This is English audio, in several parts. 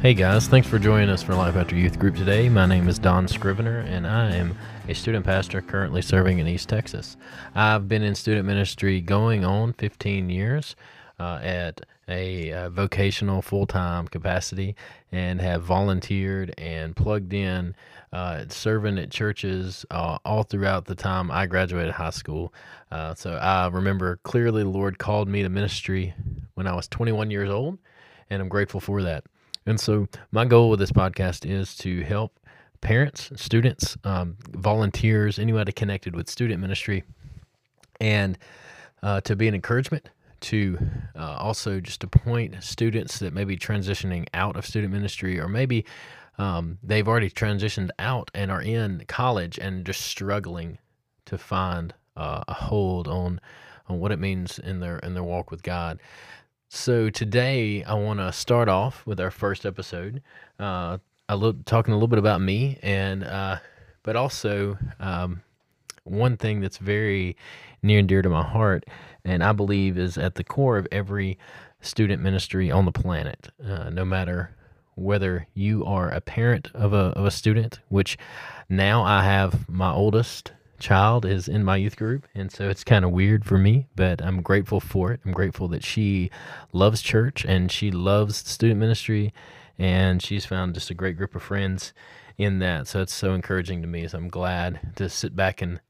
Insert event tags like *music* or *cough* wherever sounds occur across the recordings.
Hey guys, thanks for joining us for Life After Youth Group today. My name is Don Scrivener, and I am a student pastor currently serving in East Texas. I've been in student ministry going on 15 years uh, at a uh, vocational full time capacity and have volunteered and plugged in uh, serving at churches uh, all throughout the time I graduated high school. Uh, so I remember clearly the Lord called me to ministry when I was 21 years old, and I'm grateful for that. And so, my goal with this podcast is to help parents, students, um, volunteers, anybody connected with student ministry, and uh, to be an encouragement to uh, also just to point students that may be transitioning out of student ministry or maybe um, they've already transitioned out and are in college and just struggling to find uh, a hold on on what it means in their in their walk with God. So today I want to start off with our first episode, uh, a little, talking a little bit about me, and uh, but also um, one thing that's very near and dear to my heart, and I believe is at the core of every student ministry on the planet, uh, no matter whether you are a parent of a of a student, which now I have my oldest child is in my youth group and so it's kind of weird for me but i'm grateful for it. I'm grateful that she loves church and she loves student ministry and she's found just a great group of friends in that. So it's so encouraging to me so i'm glad to sit back and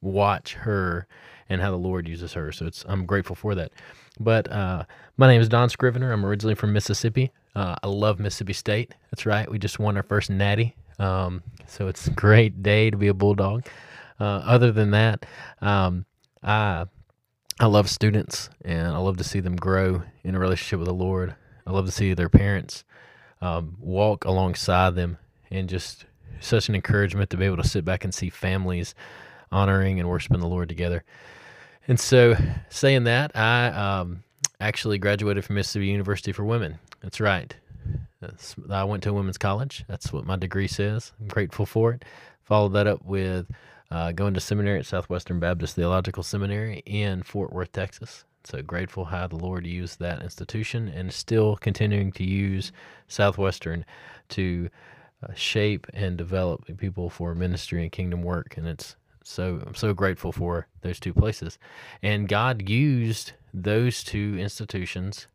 watch her and how the lord uses her. So it's i'm grateful for that. But uh, my name is don scrivener. I'm originally from mississippi. Uh, i love mississippi state. That's right. We just won our first natty. Um, so it's a great day to be a bulldog uh, other than that, um, I I love students and I love to see them grow in a relationship with the Lord. I love to see their parents um, walk alongside them and just such an encouragement to be able to sit back and see families honoring and worshiping the Lord together. And so, saying that, I um, actually graduated from Mississippi University for Women. That's right. That's, I went to a women's college. That's what my degree says. I'm grateful for it. Followed that up with uh, going to seminary at Southwestern Baptist Theological Seminary in Fort Worth, Texas. So grateful how the Lord used that institution and still continuing to use Southwestern to uh, shape and develop people for ministry and kingdom work. And it's so I'm so grateful for those two places. And God used those two institutions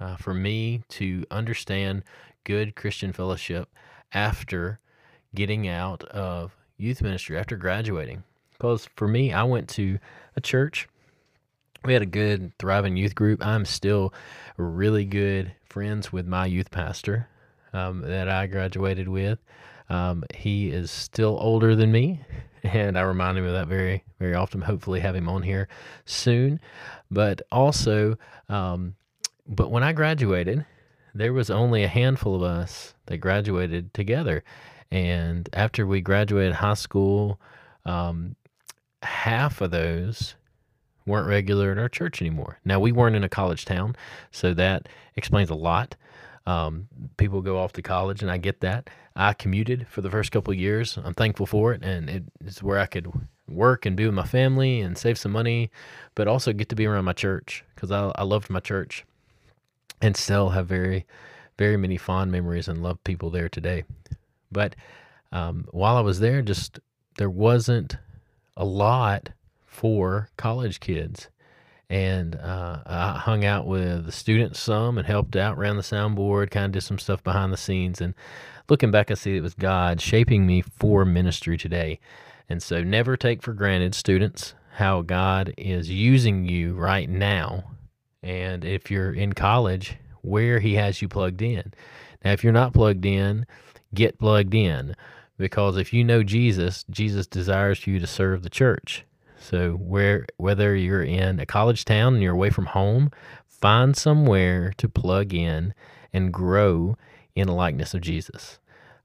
uh, for me to understand good Christian fellowship after getting out of youth ministry after graduating. Because for me, I went to a church. We had a good, thriving youth group. I'm still really good friends with my youth pastor um, that I graduated with. Um, he is still older than me, *laughs* and I remind him of that very, very often. Hopefully, have him on here soon. But also, um, but when I graduated, there was only a handful of us that graduated together, and after we graduated high school, um, half of those weren't regular at our church anymore. Now, we weren't in a college town, so that explains a lot. Um, people go off to college, and I get that. I commuted for the first couple years. I'm thankful for it, and it's where I could work and be with my family and save some money, but also get to be around my church because I, I loved my church and still have very, very many fond memories and love people there today. But um, while I was there, just there wasn't a lot for college kids. And uh, I hung out with the students some and helped out around the soundboard, kind of did some stuff behind the scenes. And looking back, I see it was God shaping me for ministry today. And so never take for granted, students, how God is using you right now. And if you're in college, where He has you plugged in. Now, if you're not plugged in, get plugged in because if you know Jesus, Jesus desires for you to serve the church. So where whether you're in a college town and you're away from home, find somewhere to plug in and grow in the likeness of Jesus.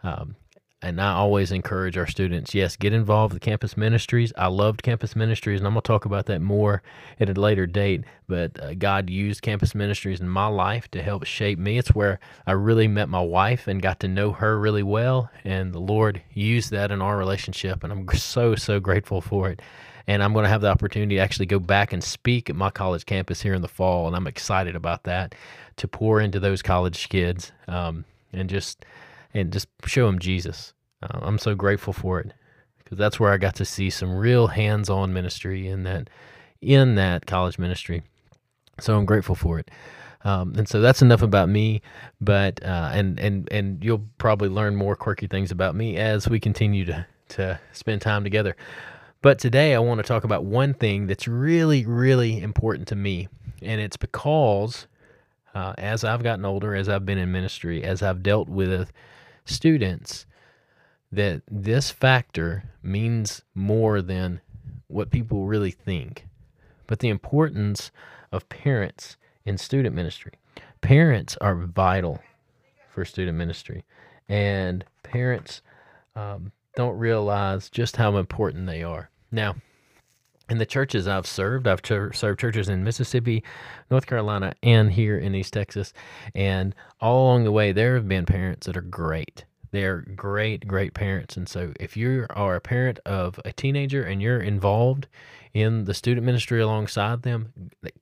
Um, and I always encourage our students, yes, get involved with campus ministries. I loved campus ministries, and I'm going to talk about that more at a later date. But uh, God used campus ministries in my life to help shape me. It's where I really met my wife and got to know her really well, and the Lord used that in our relationship, and I'm so so grateful for it. And I'm going to have the opportunity to actually go back and speak at my college campus here in the fall, and I'm excited about that to pour into those college kids. Um, and just and just show them Jesus. Uh, I'm so grateful for it because that's where I got to see some real hands-on ministry in that in that college ministry. So I'm grateful for it. Um, and so that's enough about me. But uh, and and and you'll probably learn more quirky things about me as we continue to to spend time together. But today I want to talk about one thing that's really really important to me, and it's because uh, as I've gotten older, as I've been in ministry, as I've dealt with students, that this factor means more than what people really think. But the importance of parents in student ministry. Parents are vital for student ministry, and parents um, don't realize just how important they are. Now, in the churches I've served, I've ch- served churches in Mississippi, North Carolina, and here in East Texas. And all along the way, there have been parents that are great. They're great, great parents. And so, if you are a parent of a teenager and you're involved in the student ministry alongside them,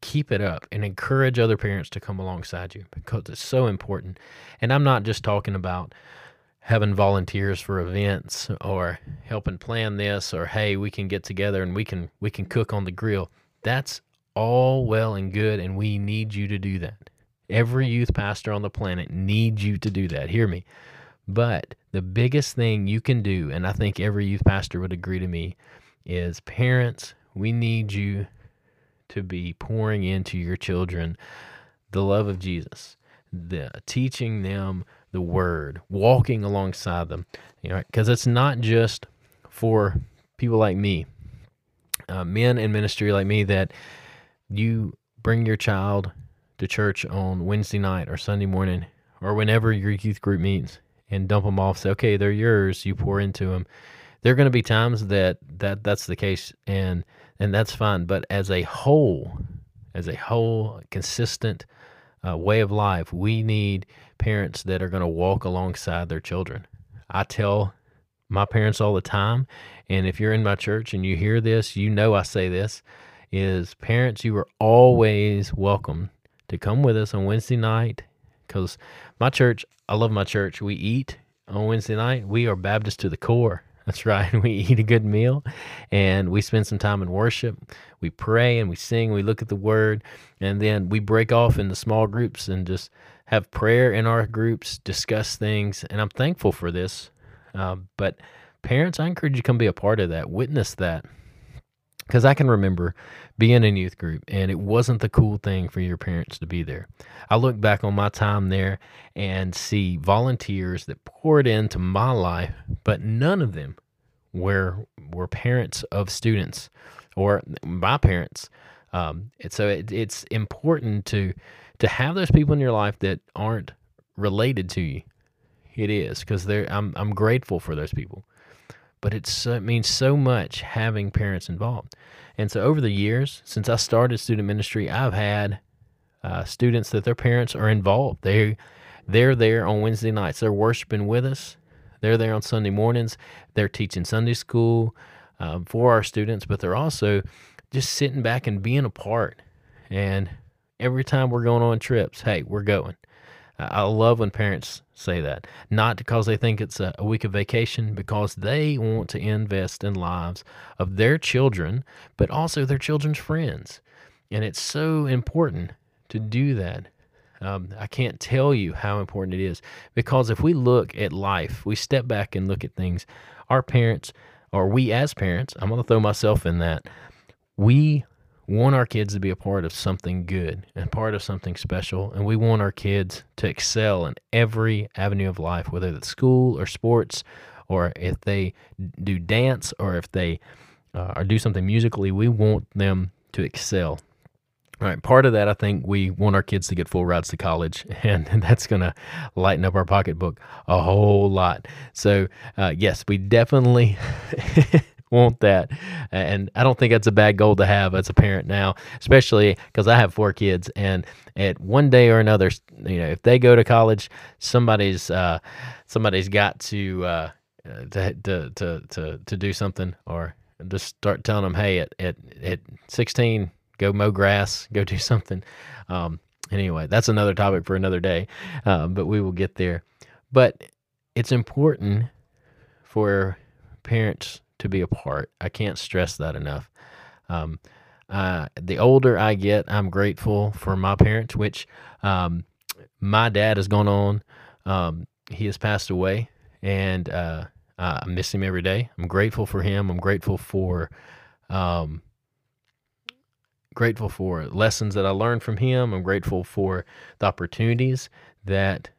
keep it up and encourage other parents to come alongside you because it's so important. And I'm not just talking about having volunteers for events or helping plan this or hey, we can get together and we can we can cook on the grill. That's all well and good and we need you to do that. Every youth pastor on the planet needs you to do that. Hear me. But the biggest thing you can do, and I think every youth pastor would agree to me, is parents we need you to be pouring into your children the love of Jesus, the teaching them the word, walking alongside them. You know, because it's not just for people like me, uh, men in ministry like me, that you bring your child to church on Wednesday night or Sunday morning or whenever your youth group meets and dump them off. Say, okay, they're yours. You pour into them. There are going to be times that, that that's the case, and and that's fine. But as a whole, as a whole, consistent uh, way of life, we need parents that are going to walk alongside their children. I tell my parents all the time, and if you're in my church and you hear this, you know I say this is parents, you are always welcome to come with us on Wednesday night because my church, I love my church. We eat on Wednesday night. We are Baptist to the core. That's right. *laughs* We eat a good meal and we spend some time in worship. We pray and we sing, we look at the word, and then we break off into small groups and just have prayer in our groups, discuss things. And I'm thankful for this. Uh, but parents, I encourage you to come be a part of that, witness that. Because I can remember being in youth group and it wasn't the cool thing for your parents to be there. I look back on my time there and see volunteers that poured into my life, but none of them were were parents of students or my parents. Um, and so it, it's important to to have those people in your life that aren't related to you. It is because they're I'm I'm grateful for those people but it means so much having parents involved. And so over the years, since I started student ministry, I've had uh, students that their parents are involved. They they're there on Wednesday nights. They're worshiping with us. They're there on Sunday mornings. They're teaching Sunday school um, for our students, but they're also just sitting back and being a part. And every time we're going on trips, hey, we're going. I love when parents say that, not because they think it's a, week of vacation, because they want to invest in lives of their children, but also their children's friends. And it's so important to do that. Um, I can't tell you how important it is because if we look at life, we step back and look at things, our parents, or we as parents, I'm going to throw myself in that, we want our kids to be a part of something good and part of something special. And we want our kids to excel in every avenue of life, whether it's school or sports, or if they do dance or if they uh, or do something musically, we want them to excel. All right, part of that, I think we want our kids to get full rides to college, *laughs* and that's going to lighten up our pocketbook a whole lot. So, uh, yes, we definitely *laughs* want that. And I don't think that's a bad goal to have as a parent now, especially because I have four kids. And at one day or another, you know, if they go to college, somebody's uh, somebody's got to, uh, to, to to to to do something or just start telling them, hey, at at at 16, go mow grass, go do something. Um, anyway, that's another topic for another day, uh, but we will get there. but it's important for parents to be a part. I can't stress that enough. Um, uh, the older I get, I'm grateful for my parents, which um, my dad has gone on. Um, he has passed away, and uh, I miss him every day. I'm grateful for him. I'm grateful for um, grateful for lessons that I learned from him. I'm grateful for the opportunities that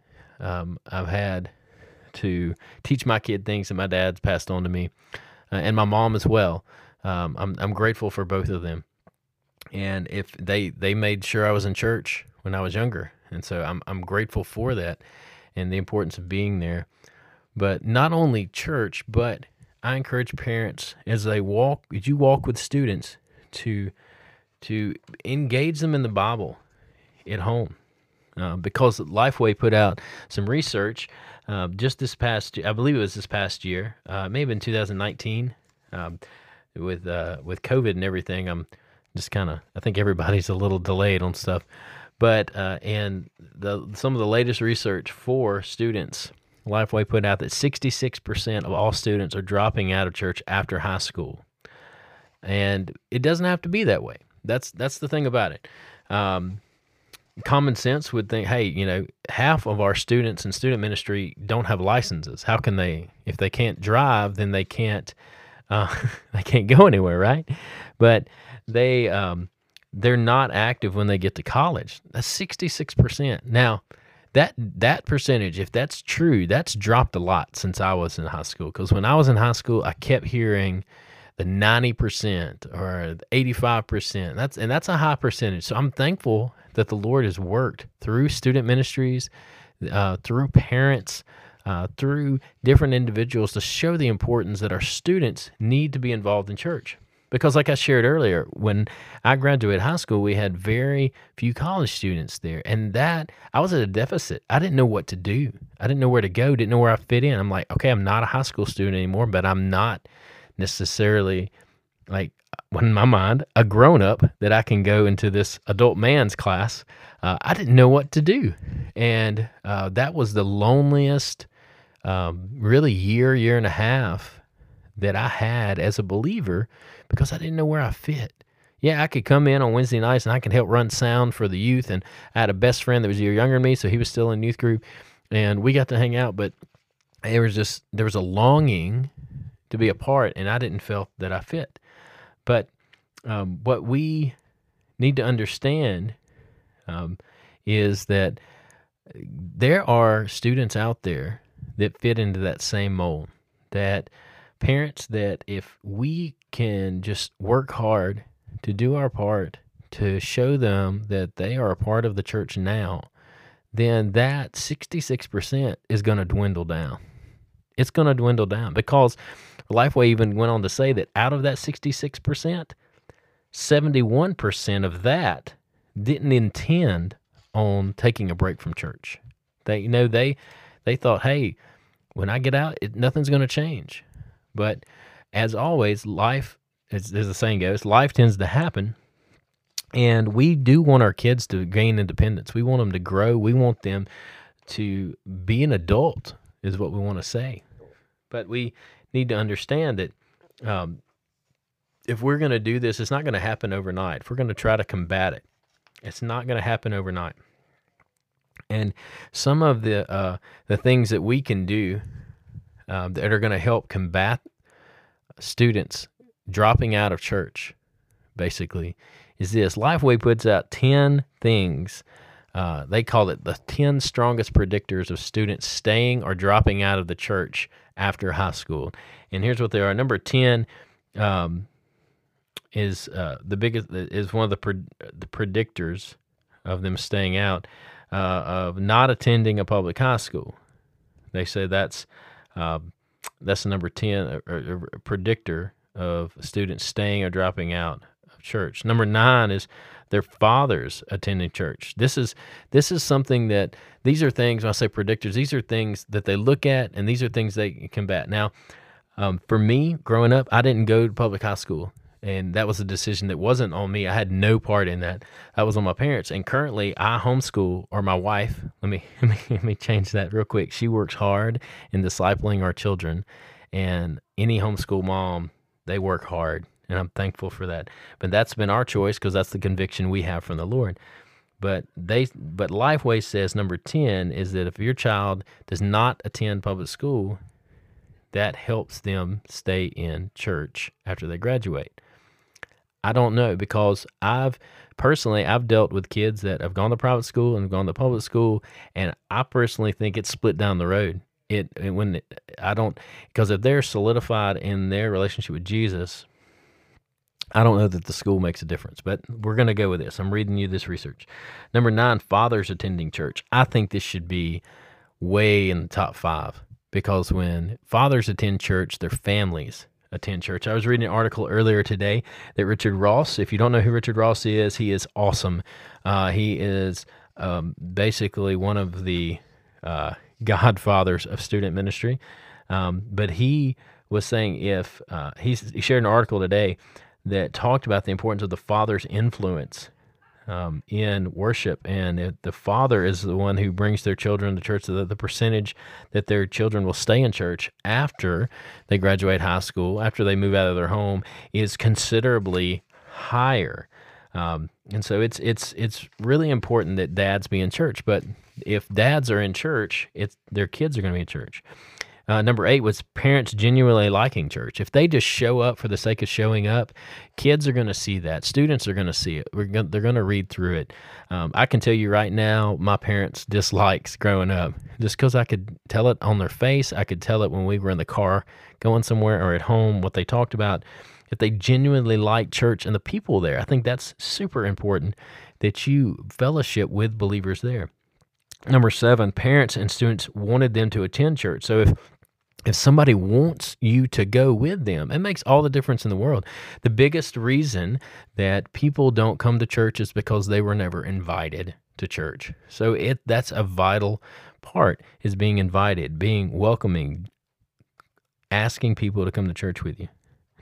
um, I've had to teach my kid things that my dad's passed on to me, uh, and my mom as well. Um, I'm I'm grateful for both of them, and if they they made sure I was in church when I was younger, and so I'm I'm grateful for that, and the importance of being there. But not only church, but I encourage parents as they walk, as you walk with students, to to engage them in the Bible at home. Uh, because Lifeway put out some research uh, just this past, I believe it was this past year, uh, maybe in 2019, um, with uh, with COVID and everything. I'm just kind of, I think everybody's *laughs* a little delayed on stuff, but and the some of the latest research for students, Lifeway put out that 66% of all students are dropping out of church after high school, and it doesn't have to be that way. That's that's the thing about it. Um, common sense would think, hey, you know, half of our students in student ministry don't have licenses. How can they? If they can't drive, then they can't. Uh, *laughs* they can't go anywhere, right? But they um, they're not active when they get to college. That's sixty six percent. Now, that that percentage, if that's true, that's dropped a lot since I was in high school. Because when I was in high school, I kept hearing the 90% or 85%. That's and that's a high percentage. So I'm thankful that the Lord has worked through student ministries, uh, through parents, uh, through different individuals to show the importance that our students need to be involved in church. Because, like I shared earlier, when I graduated high school, we had very few college students there. And that, I was at a deficit. I didn't know what to do. I didn't know where to go, didn't know where I fit in. I'm like, okay, I'm not a high school student anymore, but I'm not necessarily like in my mind a grown up that I can go into this adult man's class. Uh, I didn't know what to do, and uh, that was the loneliest, um, really year year and a half that I had as a believer because I didn't know where I fit. Yeah, I could come in on Wednesday nights and I could help run sound for the youth. And I had a best friend that was a year younger than me, so he was still in youth group, and we got to hang out. But there was just there was a longing to be a part, and I didn't feel that I fit. But um, what we need to understand um, is that there are students out there that fit into that same mold. That parents, that if we can just work hard to do our part to show them that they are a part of the church now, then that 66% is going to dwindle down. It's going to dwindle down because Lifeway even went on to say that out of that 66%, 71% of that didn't intend on taking a break from church. They you know they they thought, "Hey, when I get out, it, nothing's going to change." But as always, life as, as the saying goes, life tends to happen and we do want our kids to gain independence. We want them to grow. We want them to be an adult, is what we want to say. But we need to understand that um, if we're going to do this, it's not going to happen overnight. If we're going to try to combat it, it's not going to happen overnight. And some of the uh, the things that we can do uh, that are going to help combat students dropping out of church, basically, is this. Lifeway puts out ten things. Uh, they call it the 10 strongest predictors of students staying or dropping out of the church after high school. And here's what they are. Number 10 um, is uh, the biggest is one of the pre- the predictors of them staying out uh, of not attending a public high school. They say that's uh, that's the number 10 or, or predictor of students staying or dropping out church. Number 9 is their fathers attending church. This is this is something that these are things when I say predictors, these are things that they look at and these are things they combat. Now, um, for me, growing up, I didn't go to public high school. and that was a decision that wasn't on me. I had no part in that. That was on my parents. And currently, I homeschool, or my wife. Let me *laughs* let me, let me change that real quick. She works hard in discipling our children, and any homeschool mom, they work hard, and I'm thankful for that. But that's been our choice because that's the conviction we have from the Lord. But they, but Lifeway says number ten is that if your child does not attend public school, that helps them stay in church after they graduate. I don't know because I've personally I've dealt with kids that have gone to private school and gone to public school, and I personally think it's split down the road. It, it when it, I don't because if they're solidified in their relationship with Jesus, I don't know that the school makes a difference, but we're going to go with this. I'm reading you this research. Number nine, fathers attending church. I think this should be way in the top five because when fathers attend church, their families attend church. I was reading an article earlier today that Richard Ross, if you don't know who Richard Ross is, he is awesome. Uh, he is um, basically one of the uh, godfathers of student ministry. Um, but he was saying if uh, he shared an article today that talked about the importance of the father's influence um, in worship, and the father is the one who brings their children to church. The, the percentage that their children will stay in church after they graduate high school, after they move out of their home, is considerably higher. Um, and so it's it's it's really important that dads be in church. But if dads are in church, it's their kids are going to be in church. Uh, number eight was parents genuinely liking church. If they just show up for the sake of showing up, kids are going to see that. Students are going to see it. Gonna, they're going to read through it. Um, I can tell you right now, my parents' dislikes growing up, just because I could tell it on their face. I could tell it when we were in the car going somewhere or at home, what they talked about. If they genuinely like church and the people there, I think that's super important that you fellowship with believers there. Number seven, parents and students wanted them to attend church. So if if somebody wants you to go with them, it makes all the difference in the world. The biggest reason that people don't come to church is because they were never invited to church. So it that's a vital part is being invited, being welcoming, asking people to come to church with you.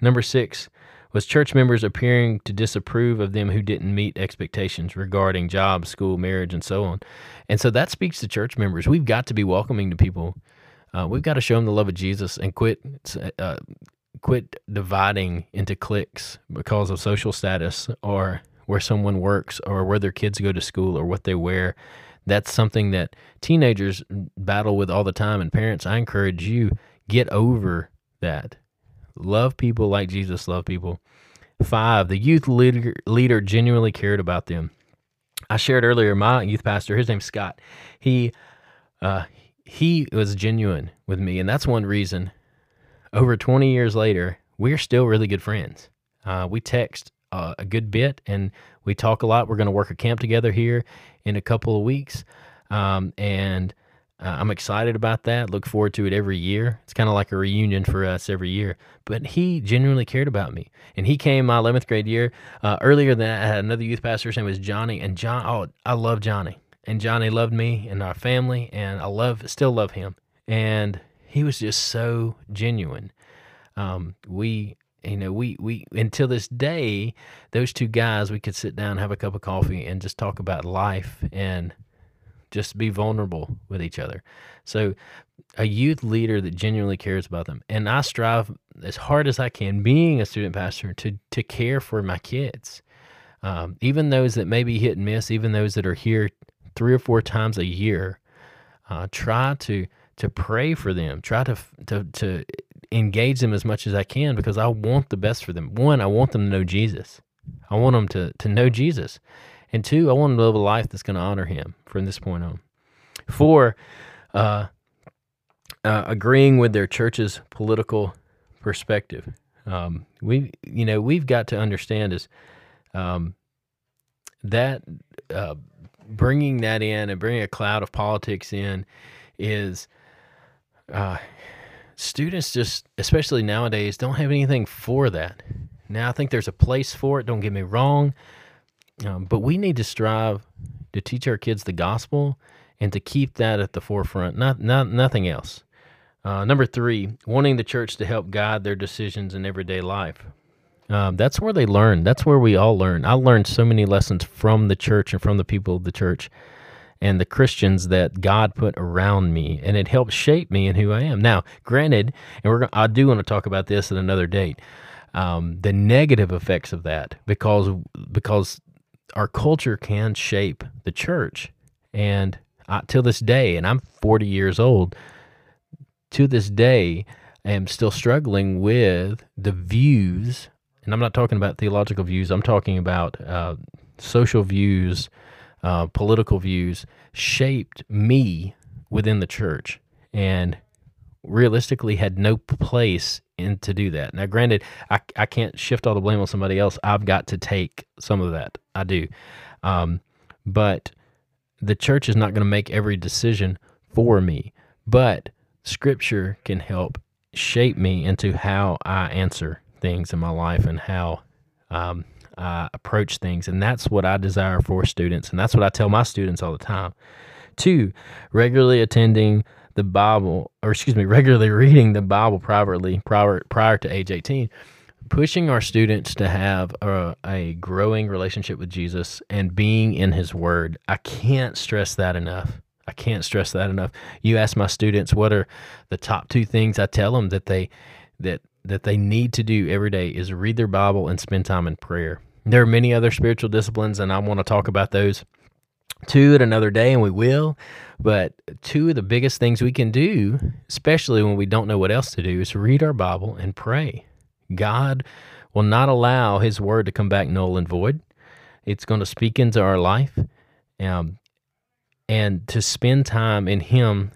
Number 6 was church members appearing to disapprove of them who didn't meet expectations regarding job, school, marriage, and so on. And so that speaks to church members. We've got to be welcoming to people uh, we've got to show them the love of Jesus and quit uh, quit dividing into cliques because of social status or where someone works or where their kids go to school or what they wear. That's something that teenagers battle with all the time. And parents, I encourage you get over that. Love people like Jesus loved people. Five, the youth leader, leader genuinely cared about them. I shared earlier my youth pastor, his name's Scott. He uh, he was genuine with me, and that's one reason. Over 20 years later, we're still really good friends. Uh, we text uh, a good bit, and we talk a lot. We're going to work a camp together here in a couple of weeks, um, and uh, I'm excited about that. Look forward to it every year. It's kind of like a reunion for us every year. But he genuinely cared about me, and he came my 11th grade year. Uh, earlier than that, I had another youth pastor. His name was Johnny, and John. Oh, I love Johnny and Johnny loved me and our family, and I love still love him. And he was just so genuine. Um, we, you know, we we until this day, those two guys, we could sit down, have a cup of coffee, and just talk about life and just be vulnerable with each other. So, a youth leader that genuinely cares about them, and I strive as hard as I can, being a student pastor, to to care for my kids. Um, even those that may be hit and miss, even those that are here three or four times a year. Uh, try to to pray for them. Try to to to engage them as much as I can because I want the best for them. One, I want them to know Jesus. I want them to to know Jesus, and two, I want them to live a life that's going to honor Him from this point on. Four, uh, uh, agreeing with their church's political perspective. Um, we, you know, we've got to understand is um, that uh, bringing that in and bringing a cloud of politics in is uh, students just, especially nowadays, don't have anything for that. Now, I think there's a place for it, don't get me wrong, um, but we need to strive to teach our kids the gospel and to keep that at the forefront, not, not nothing else. Uh, number three, wanting the church to help guide their decisions in everyday life. Um, that's where they learn. That's where we all learn. I learned so many lessons from the church and from the people of the church and the Christians that God put around me, and it helped shape me and who I am. Now, granted, and we're I do want to talk about this at another date. Um, the negative effects of that, because because our culture can shape the church, and uh, till this day, and I'm 40 years old, to this day, I am still struggling with the views, and I'm not talking about theological views. I'm talking about uh, social views uh, political views shaped me within the church and realistically had no place in to do that. Now, granted, I, I can't shift all the blame on somebody else. I've got to take some of that. I do. Um, but the church is not going to make every decision for me. But scripture can help shape me into how I answer things in my life and how um, uh, approach things. And that's what I desire for students. And that's what I tell my students all the time. Two, regularly attending the Bible, or excuse me, regularly reading the Bible privately prior, prior to age 18. Pushing our students to have a, a growing relationship with Jesus and being in His Word. I can't stress that enough. I can't stress that enough. You ask my students what are the top two things I tell them that they that that they need to do every day is read their Bible and spend time in prayer. There are many other spiritual disciplines, and I want to talk about those two at another day, and we will. But two of the biggest things we can do, especially when we don't know what else to do, is read our Bible and pray. God will not allow His word to come back null and void. It's going to speak into our life, um, and to spend time in Him,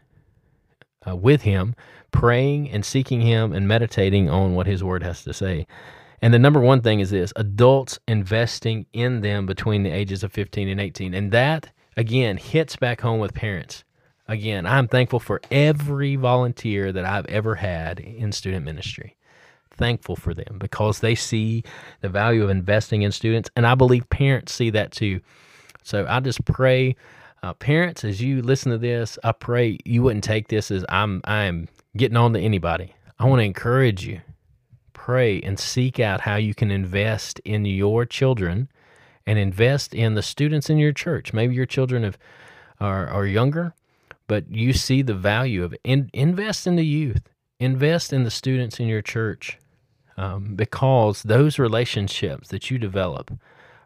uh, with Him, praying and seeking Him and meditating on what His word has to say. And the number one thing is this adults investing in them between the ages of 15 and 18. And that, again, hits back home with parents. Again, I'm thankful for every volunteer that I've ever had in student ministry. Thankful for them because they see the value of investing in students. And I believe parents see that too. So I just pray, uh, parents, as you listen to this, I pray you wouldn't take this as I'm I'm getting on to anybody. I want to encourage you pray and seek out how you can invest in your children and invest in the students in your church. Maybe your children have, are, are younger, but you see the value of. In, invest in the youth, invest in the students in your church um, because those relationships that you develop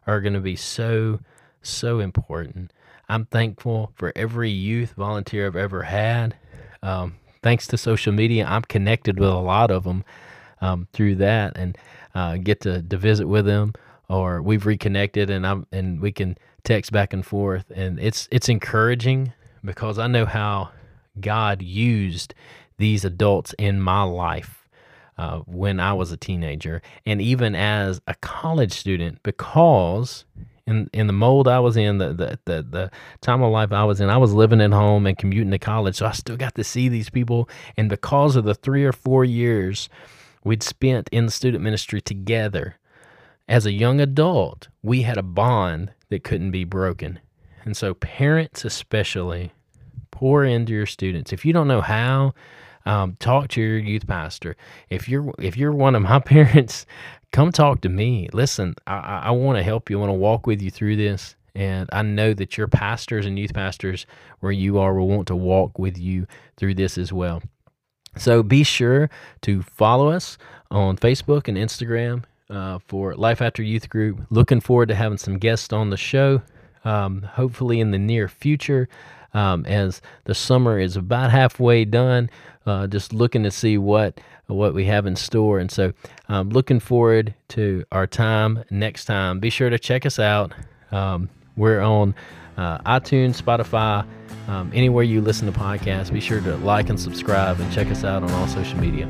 are going to be so, so important. I'm thankful for every youth volunteer I've ever had. Um, thanks to social media, I'm connected with a lot of them um, through that and uh, get to, to visit with them or we've reconnected and I'm and we can text back and forth and it's it's encouraging because I know how God used these adults in my life uh, when I was a teenager and even as a college student because in in the mold I was in the, the the the time of life I was in I was living at home and commuting to college so I still got to see these people and because of the 3 or 4 years we'd spent in the student ministry together. As a young adult, we had a bond that couldn't be broken. And so, parents especially, pour into your students. If you don't know how, um, talk to your youth pastor. If you're if you're one of my *laughs* parents, come talk to me. Listen, I, I want to help you. I want to walk with you through this. And I know that your pastors and youth pastors where you are will want to walk with you through this as well. So be sure to follow us on Facebook and Instagram uh, for Life After Youth Group. Looking forward to having some guests on the show, um, hopefully in the near future. Um, as the summer is about halfway done, uh, just looking to see what what we have in store, and so um, looking forward to our time next time. Be sure to check us out. Um, we're on uh, iTunes, Spotify, um, anywhere you listen to podcasts. Be sure to like and subscribe and check us out on all social media.